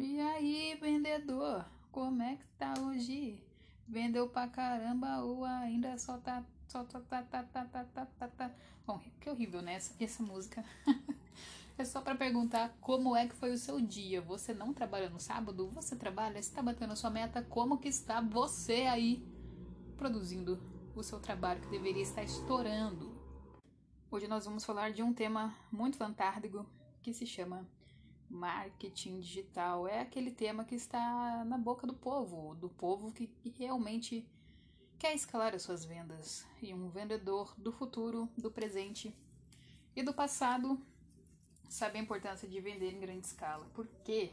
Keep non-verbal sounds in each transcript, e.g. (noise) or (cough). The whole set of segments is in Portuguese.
E aí, vendedor, como é que tá hoje? Vendeu pra caramba ou ainda só tá. Só tá, tá, tá, tá, tá, tá, tá, tá. Bom, que horrível, né? Essa, essa música. (laughs) é só para perguntar como é que foi o seu dia. Você não trabalha no sábado? Você trabalha? Está batendo a sua meta? Como que está você aí produzindo o seu trabalho que deveria estar estourando? Hoje nós vamos falar de um tema muito fantástico que se chama marketing digital. É aquele tema que está na boca do povo, do povo que realmente quer escalar as suas vendas. E um vendedor do futuro, do presente e do passado sabe a importância de vender em grande escala. Por quê?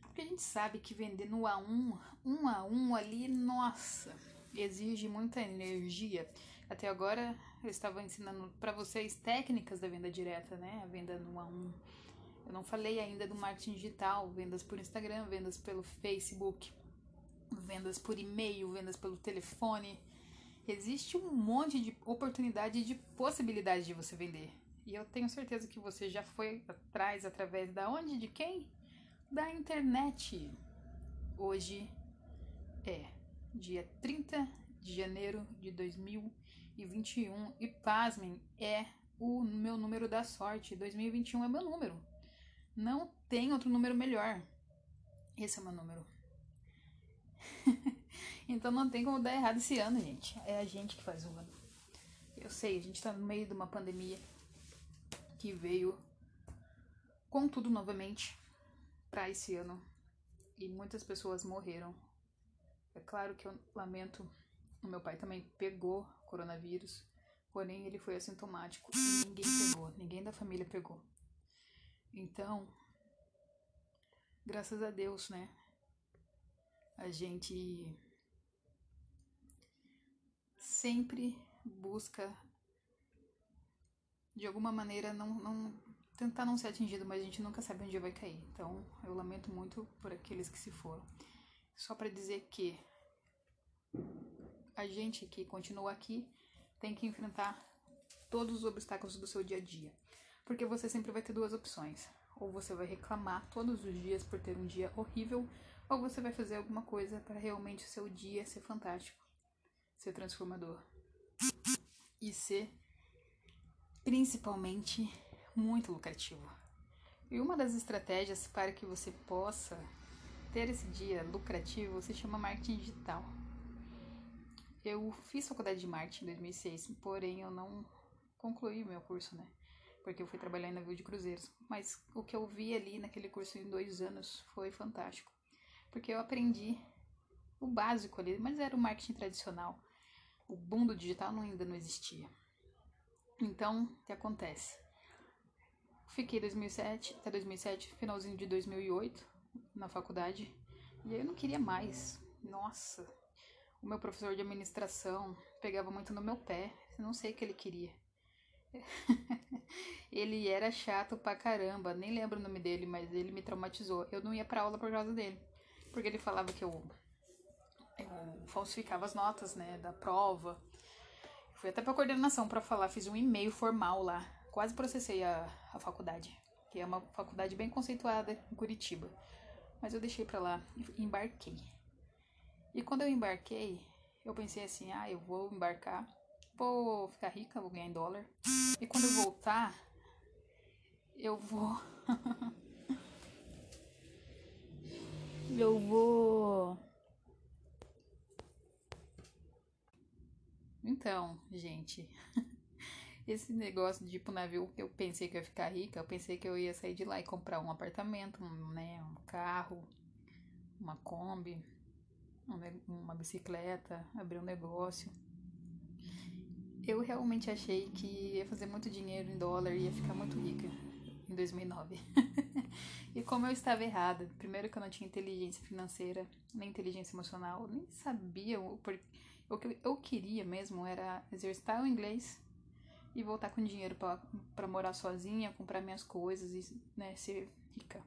Porque a gente sabe que vender no A1, um a um ali, nossa, exige muita energia. Até agora eu estava ensinando para vocês técnicas da venda direta, né? A venda no A1 eu não falei ainda do marketing digital, vendas por Instagram, vendas pelo Facebook, vendas por e-mail, vendas pelo telefone. Existe um monte de oportunidade de possibilidade de você vender. E eu tenho certeza que você já foi atrás através da onde? De quem? Da internet. Hoje é dia 30 de janeiro de 2021 e pasmem, é o meu número da sorte. 2021 é meu número. Não tem outro número melhor. Esse é o meu número. (laughs) então não tem como dar errado esse ano, gente. É a gente que faz o ano. Eu sei, a gente tá no meio de uma pandemia que veio com tudo novamente para esse ano e muitas pessoas morreram. É claro que eu lamento, o meu pai também pegou coronavírus, porém ele foi assintomático e ninguém pegou, ninguém da família pegou. Então, graças a Deus, né? A gente sempre busca de alguma maneira não, não tentar não ser atingido, mas a gente nunca sabe onde vai cair. Então, eu lamento muito por aqueles que se foram. Só para dizer que a gente que continua aqui tem que enfrentar todos os obstáculos do seu dia a dia. Porque você sempre vai ter duas opções. Ou você vai reclamar todos os dias por ter um dia horrível, ou você vai fazer alguma coisa para realmente o seu dia ser fantástico, ser transformador e ser principalmente muito lucrativo. E uma das estratégias para que você possa ter esse dia lucrativo se chama marketing digital. Eu fiz faculdade de marketing em 2006, porém eu não concluí meu curso, né? Porque eu fui trabalhar em navio de cruzeiros. Mas o que eu vi ali naquele curso em dois anos foi fantástico, porque eu aprendi o básico ali, mas era o marketing tradicional. O boom do digital não, ainda não existia. Então, o que acontece? Fiquei 2007 até 2007, finalzinho de 2008 na faculdade, e eu não queria mais. Nossa, o meu professor de administração pegava muito no meu pé, não sei o que ele queria. (laughs) ele era chato pra caramba, nem lembro o nome dele, mas ele me traumatizou. Eu não ia pra aula por causa dele, porque ele falava que eu, eu falsificava as notas, né, da prova. Fui até pra coordenação para falar, fiz um e-mail formal lá. Quase processei a, a faculdade, que é uma faculdade bem conceituada em Curitiba. Mas eu deixei pra lá e embarquei. E quando eu embarquei, eu pensei assim: ah, eu vou embarcar vou ficar rica, vou ganhar em dólar. E quando eu voltar, eu vou. (laughs) eu vou. Então, gente, (laughs) esse negócio de pro navio, eu pensei que eu ia ficar rica, eu pensei que eu ia sair de lá e comprar um apartamento, um, né, um carro, uma Kombi, uma bicicleta, abrir um negócio eu realmente achei que ia fazer muito dinheiro em dólar e ia ficar muito rica em 2009. (laughs) e como eu estava errada, primeiro que eu não tinha inteligência financeira, nem inteligência emocional, nem sabia o, por, o que eu queria mesmo era exercitar o inglês e voltar com dinheiro para morar sozinha, comprar minhas coisas e né, ser rica.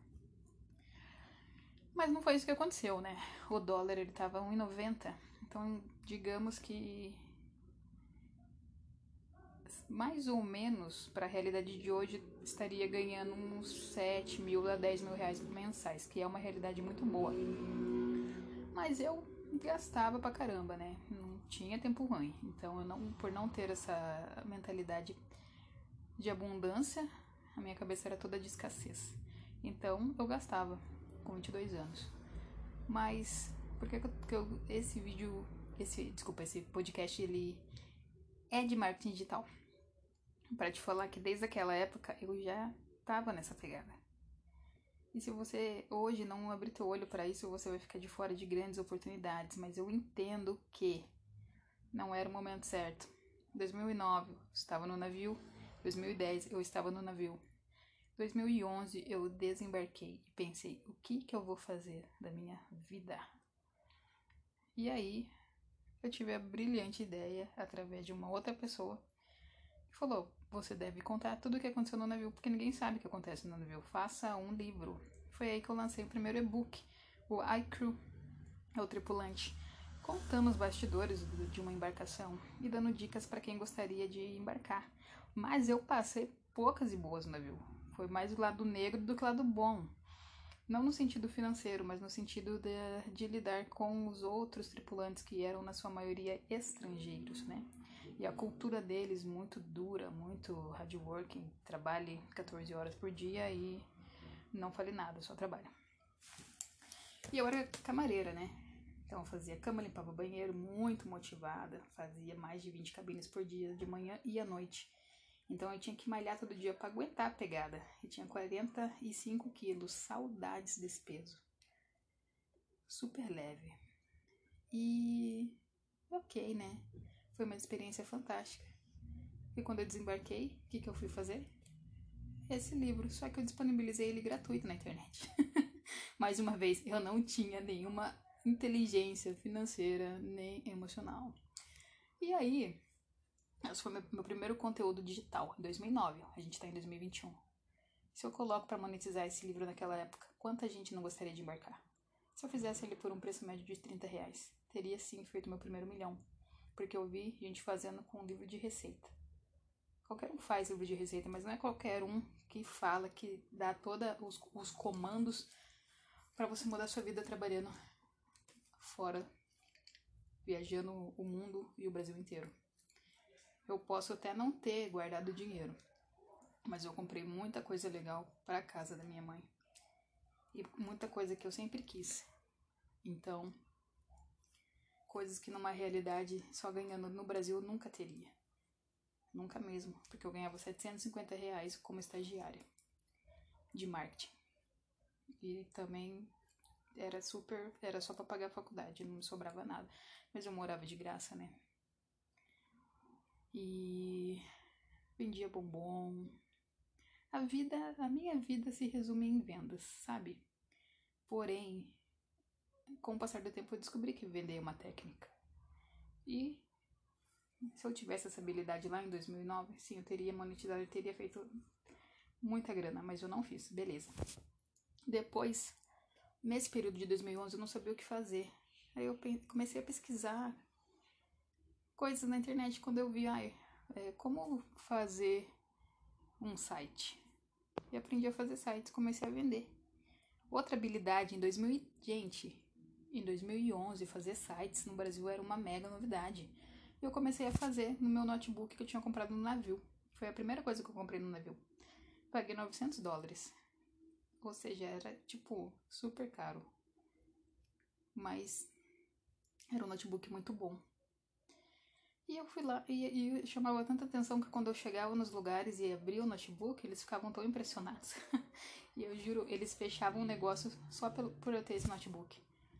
Mas não foi isso que aconteceu, né? O dólar ele tava 1,90. Então, digamos que mais ou menos, para a realidade de hoje, estaria ganhando uns 7 mil a 10 mil reais mensais, que é uma realidade muito boa. Mas eu gastava pra caramba, né? Não tinha tempo ruim. Então, eu não, por não ter essa mentalidade de abundância, a minha cabeça era toda de escassez. Então, eu gastava com 22 anos. Mas, por que, que eu, esse vídeo, esse, desculpa, esse podcast, ele é de marketing digital? Para te falar que desde aquela época eu já tava nessa pegada. E se você hoje não abrir teu olho para isso, você vai ficar de fora de grandes oportunidades. Mas eu entendo que não era o momento certo. 2009 eu estava no navio, 2010 eu estava no navio. 2011 eu desembarquei e pensei, o que que eu vou fazer da minha vida? E aí eu tive a brilhante ideia através de uma outra pessoa que falou: você deve contar tudo o que aconteceu no navio, porque ninguém sabe o que acontece no navio. Faça um livro. Foi aí que eu lancei o primeiro e-book, o iCrew, é o tripulante, contando os bastidores de uma embarcação e dando dicas para quem gostaria de embarcar. Mas eu passei poucas e boas no navio. Foi mais o lado negro do que o lado bom. Não no sentido financeiro, mas no sentido de, de lidar com os outros tripulantes que eram, na sua maioria, estrangeiros, né? E a cultura deles muito dura, muito hard working, trabalhe 14 horas por dia e não fale nada, só trabalha. E eu era camareira, né? Então fazia cama, limpava banheiro, muito motivada, fazia mais de 20 cabines por dia, de manhã e à noite. Então eu tinha que malhar todo dia para aguentar a pegada. E tinha 45 quilos, saudades desse peso. Super leve. E ok, né? Foi uma experiência fantástica. E quando eu desembarquei, o que, que eu fui fazer? Esse livro, só que eu disponibilizei ele gratuito na internet. (laughs) Mais uma vez, eu não tinha nenhuma inteligência financeira nem emocional. E aí, esse foi meu, meu primeiro conteúdo digital, em 2009. A gente está em 2021. Se eu coloco para monetizar esse livro naquela época, quanta gente não gostaria de embarcar? Se eu fizesse ele por um preço médio de 30 reais, teria sim feito meu primeiro milhão. Porque eu vi gente fazendo com livro de receita. Qualquer um faz livro de receita, mas não é qualquer um que fala, que dá todos os, os comandos para você mudar sua vida trabalhando fora, viajando o mundo e o Brasil inteiro. Eu posso até não ter guardado dinheiro, mas eu comprei muita coisa legal para casa da minha mãe. E muita coisa que eu sempre quis. Então, coisas que numa realidade só ganhando no Brasil eu nunca teria. Nunca mesmo, porque eu ganhava 750 reais como estagiária de marketing. E também era super, era só para pagar a faculdade, não me sobrava nada. Mas eu morava de graça, né? e vendia bombom. A vida, a minha vida se resume em vendas, sabe? Porém, com o passar do tempo eu descobri que vender é uma técnica. E se eu tivesse essa habilidade lá em 2009, sim, eu teria monetizado, eu teria feito muita grana, mas eu não fiz, beleza. Depois, nesse período de 2011, eu não sabia o que fazer. Aí eu comecei a pesquisar coisas na internet quando eu vi, ai, é, como fazer um site. E aprendi a fazer sites, comecei a vender. Outra habilidade em 2000, gente, em 2011 fazer sites no Brasil era uma mega novidade. E eu comecei a fazer no meu notebook que eu tinha comprado no navio. Foi a primeira coisa que eu comprei no navio. Paguei 900 dólares. Ou seja, era tipo super caro. Mas era um notebook muito bom. E eu fui lá e, e chamava tanta atenção que quando eu chegava nos lugares e abria o notebook, eles ficavam tão impressionados. (laughs) e eu juro, eles fechavam o negócio só por, por eu ter esse notebook.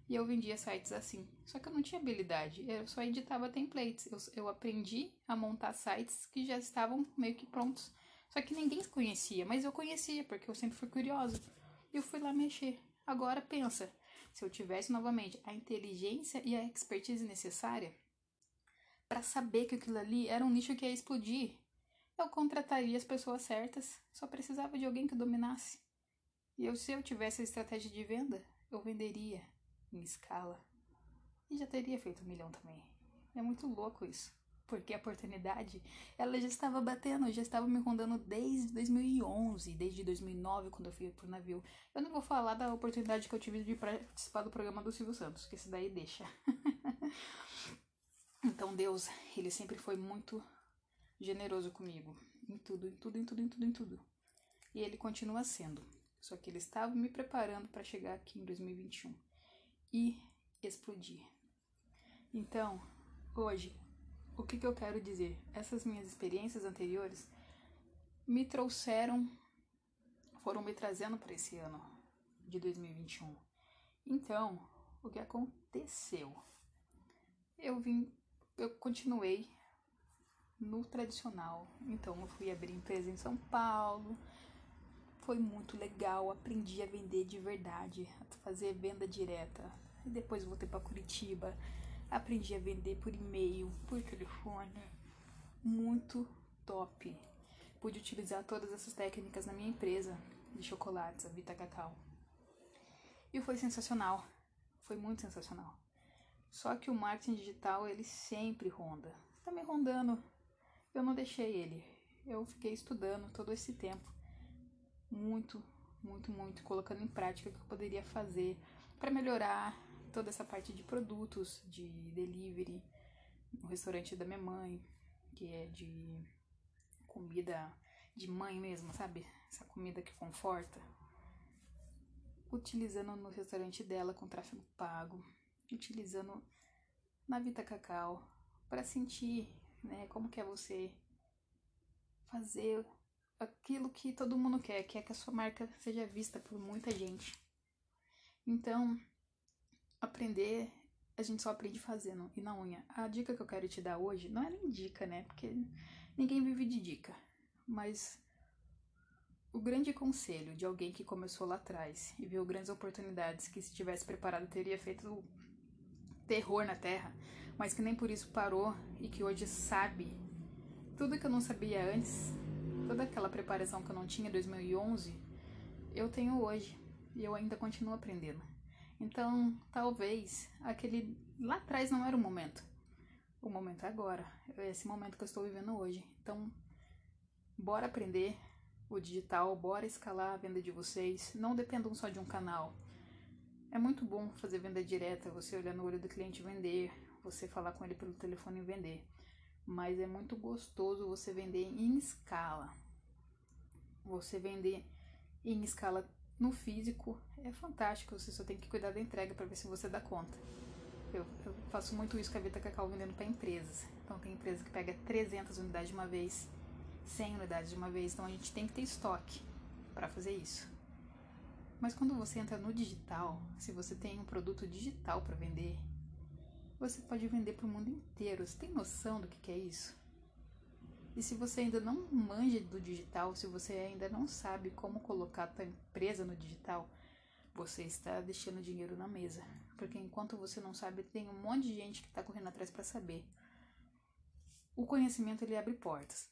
E eu vendia sites assim. Só que eu não tinha habilidade, eu só editava templates. Eu, eu aprendi a montar sites que já estavam meio que prontos. Só que ninguém conhecia, mas eu conhecia porque eu sempre fui curiosa. E eu fui lá mexer. Agora pensa, se eu tivesse novamente a inteligência e a expertise necessária, para saber que aquilo ali era um nicho que ia explodir. Eu contrataria as pessoas certas, só precisava de alguém que dominasse. E eu, se eu tivesse a estratégia de venda, eu venderia em escala. E já teria feito um milhão também. É muito louco isso. porque a oportunidade ela já estava batendo, já estava me rondando desde 2011, desde 2009 quando eu fui pro navio. Eu não vou falar da oportunidade que eu tive de participar do programa do Silvio Santos, que esse daí deixa. (laughs) então Deus, ele sempre foi muito generoso comigo, em tudo, em tudo, em tudo, em tudo, em tudo. E ele continua sendo. Só que ele estava me preparando para chegar aqui em 2021 e explodir. Então, hoje o que, que eu quero dizer? Essas minhas experiências anteriores me trouxeram, foram me trazendo para esse ano de 2021. Então, o que aconteceu? Eu vim, eu continuei no tradicional. Então, eu fui abrir empresa em São Paulo. Foi muito legal, aprendi a vender de verdade, a fazer venda direta. E depois voltei para Curitiba Aprendi a vender por e-mail, por telefone. Muito top. Pude utilizar todas essas técnicas na minha empresa de chocolates, a Vita Cacau. E foi sensacional. Foi muito sensacional. Só que o marketing digital, ele sempre ronda. Está me rondando. Eu não deixei ele. Eu fiquei estudando todo esse tempo. Muito, muito, muito. Colocando em prática o que eu poderia fazer para melhorar toda essa parte de produtos, de delivery, no restaurante da minha mãe, que é de comida de mãe mesmo, sabe? Essa comida que conforta. Utilizando no restaurante dela com tráfego pago, utilizando na Vita Cacau para sentir, né, como que é você fazer aquilo que todo mundo quer, que é que a sua marca seja vista por muita gente. Então, aprender, a gente só aprende fazendo e na unha. A dica que eu quero te dar hoje não é nem dica, né? Porque ninguém vive de dica. Mas o grande conselho de alguém que começou lá atrás e viu grandes oportunidades, que se tivesse preparado teria feito terror na terra, mas que nem por isso parou e que hoje sabe tudo que eu não sabia antes, toda aquela preparação que eu não tinha em 2011, eu tenho hoje e eu ainda continuo aprendendo. Então, talvez aquele lá atrás não era o momento. O momento é agora. É esse momento que eu estou vivendo hoje. Então, bora aprender o digital, bora escalar a venda de vocês. Não dependam só de um canal. É muito bom fazer venda direta, você olhar no olho do cliente e vender, você falar com ele pelo telefone e vender. Mas é muito gostoso você vender em escala. Você vender em escala no físico é fantástico, você só tem que cuidar da entrega para ver se você dá conta. Eu, eu, faço muito isso com a Vita Cacau vendendo para empresas. Então tem empresa que pega 300 unidades de uma vez, 100 unidades de uma vez, então a gente tem que ter estoque para fazer isso. Mas quando você entra no digital, se você tem um produto digital para vender, você pode vender para o mundo inteiro. Você tem noção do que, que é isso? E se você ainda não manja do digital, se você ainda não sabe como colocar a sua empresa no digital, você está deixando dinheiro na mesa. Porque enquanto você não sabe, tem um monte de gente que está correndo atrás para saber. O conhecimento ele abre portas.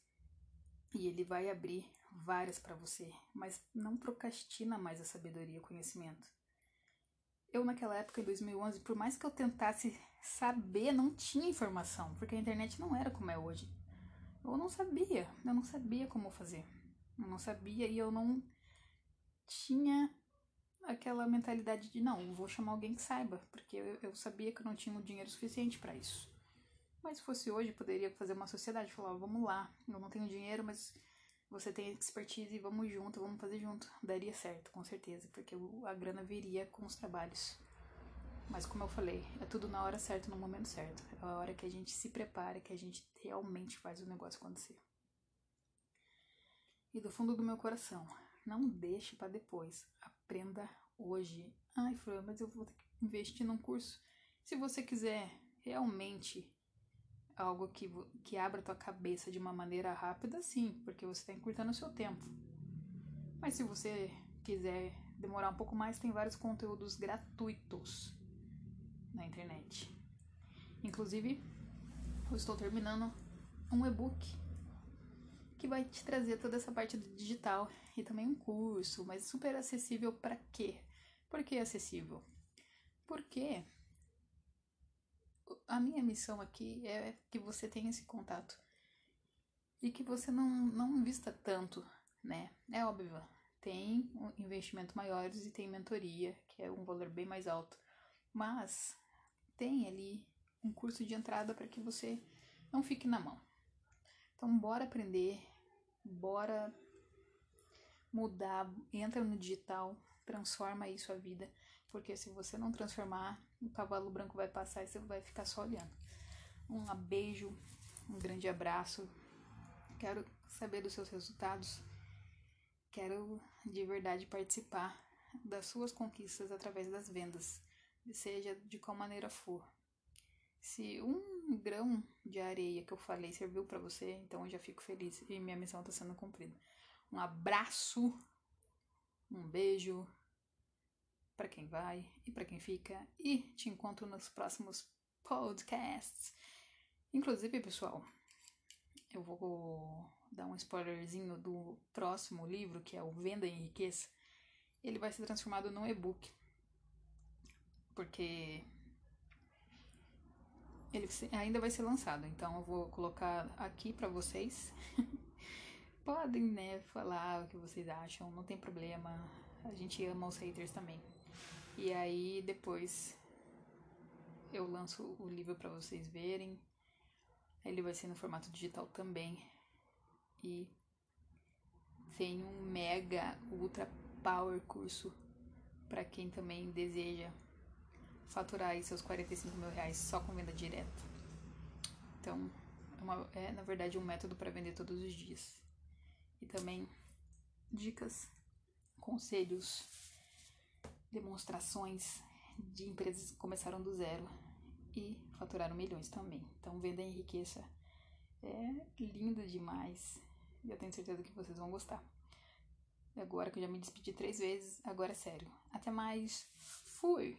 E ele vai abrir várias para você, mas não procrastina mais a sabedoria e o conhecimento. Eu naquela época, em 2011, por mais que eu tentasse saber, não tinha informação, porque a internet não era como é hoje eu não sabia, eu não sabia como fazer. Eu não sabia e eu não tinha aquela mentalidade de não, vou chamar alguém que saiba, porque eu, eu sabia que eu não tinha o dinheiro suficiente para isso. Mas se fosse hoje, poderia fazer uma sociedade, falar, vamos lá, eu não tenho dinheiro, mas você tem expertise, vamos junto, vamos fazer junto. Daria certo, com certeza, porque a grana viria com os trabalhos. Mas como eu falei, é tudo na hora certa, no momento certo. É a hora que a gente se prepara, que a gente realmente faz o negócio acontecer. E do fundo do meu coração, não deixe para depois. Aprenda hoje. Ai, Fran, mas eu vou ter que investir num curso. Se você quiser realmente algo que, que abra tua cabeça de uma maneira rápida, sim, porque você está encurtando o seu tempo. Mas se você quiser demorar um pouco mais, tem vários conteúdos gratuitos na internet. Inclusive, eu estou terminando um e-book que vai te trazer toda essa parte do digital e também um curso, mas super acessível para quê? Por que acessível? Porque a minha missão aqui é que você tenha esse contato e que você não, não invista tanto, né? É óbvio, tem investimento maiores e tem mentoria, que é um valor bem mais alto, mas tem ali um curso de entrada para que você não fique na mão. Então, bora aprender, bora mudar, entra no digital, transforma aí sua vida, porque se você não transformar, o cavalo branco vai passar e você vai ficar só olhando. Um beijo, um grande abraço. Quero saber dos seus resultados. Quero de verdade participar das suas conquistas através das vendas, seja de qual maneira for. Se um grão de areia que eu falei serviu para você, então eu já fico feliz e minha missão está sendo cumprida. Um abraço, um beijo para quem vai e para quem fica e te encontro nos próximos podcasts. Inclusive, pessoal, eu vou dar um spoilerzinho do próximo livro, que é o Venda e Enriqueça. Ele vai ser transformado num e-book. Porque ele ainda vai ser lançado, então eu vou colocar aqui para vocês. (laughs) Podem, né, falar o que vocês acham, não tem problema. A gente ama os haters também. E aí depois eu lanço o livro para vocês verem. Ele vai ser no formato digital também. E tem um mega ultra power curso para quem também deseja faturar aí seus 45 mil reais só com venda direta. Então, é, uma, é na verdade um método para vender todos os dias. E também dicas, conselhos, demonstrações de empresas que começaram do zero e faturaram milhões também. Então, venda enriqueça é lindo demais. E eu tenho certeza que vocês vão gostar. Agora que eu já me despedi três vezes, agora é sério. Até mais. Fui!